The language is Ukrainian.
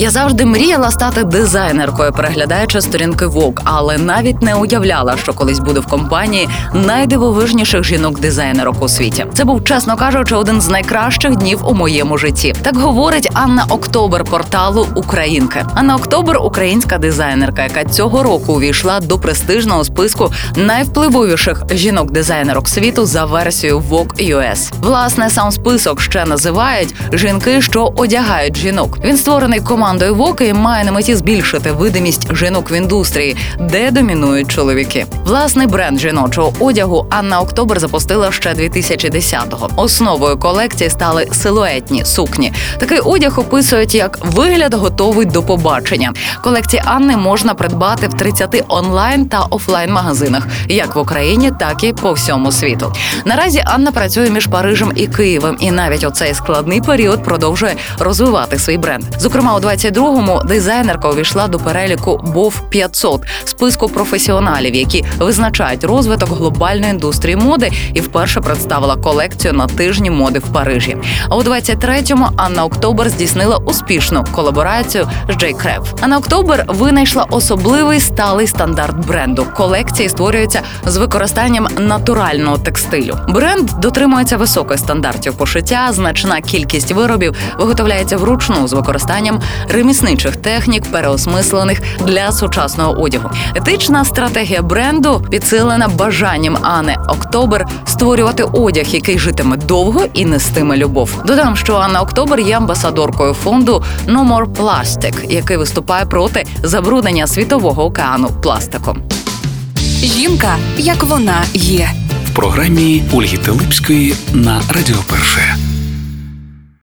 Я завжди мріяла стати дизайнеркою, переглядаючи сторінки Vogue, але навіть не уявляла, що колись буду в компанії найдивовижніших жінок-дизайнерок у світі. Це був, чесно кажучи, один з найкращих днів у моєму житті. Так говорить Анна Октобер порталу Українки. Анна Октобер українська дизайнерка, яка цього року увійшла до престижного списку найвпливовіших жінок-дизайнерок світу за версією Vogue US. Власне, сам список ще називають жінки, що одягають жінок. Він створений командою Vogue і має на меті збільшити видимість жінок в індустрії, де домінують чоловіки. Власний бренд жіночого одягу Анна Октобер запустила ще 2010-го. Основою колекції стали силуетні сукні. Такий одяг описують як вигляд готовий до побачення. Колекції Анни можна придбати в 30 онлайн та офлайн магазинах, як в Україні, так і по всьому світу. Наразі Анна працює між Парижем і Києвом, і навіть у цей складний період продовжує розвивати свій бренд. Зокрема, у 22-му дизайнерка увійшла до переліку BOV 500 списку професіоналів, які визначають розвиток глобальної індустрії моди, і вперше представила колекцію на тижні моди в Парижі. А у 23-му Анна Октобер здійснила успішну колаборацію з Джей Крев. Анна Октобер винайшла особливий сталий стандарт бренду. Колекції створюються з використанням натурального текстилю. Бренд дотримується високих стандартів пошиття. Значна кількість виробів виготовляється вручну з використанням ремісничих технік, переосмислених для сучасного одягу. Етична стратегія бренду підсилена бажанням Анни Октобер створювати одяг, який житиме довго і нестиме любов. Додам, що Анна Октобер є амбасадоркою фонду No More Plastic, який виступає проти забруднення світового океану пластиком. Жінка, як вона є. В програмі Ольги Телипської на Радіо Перше.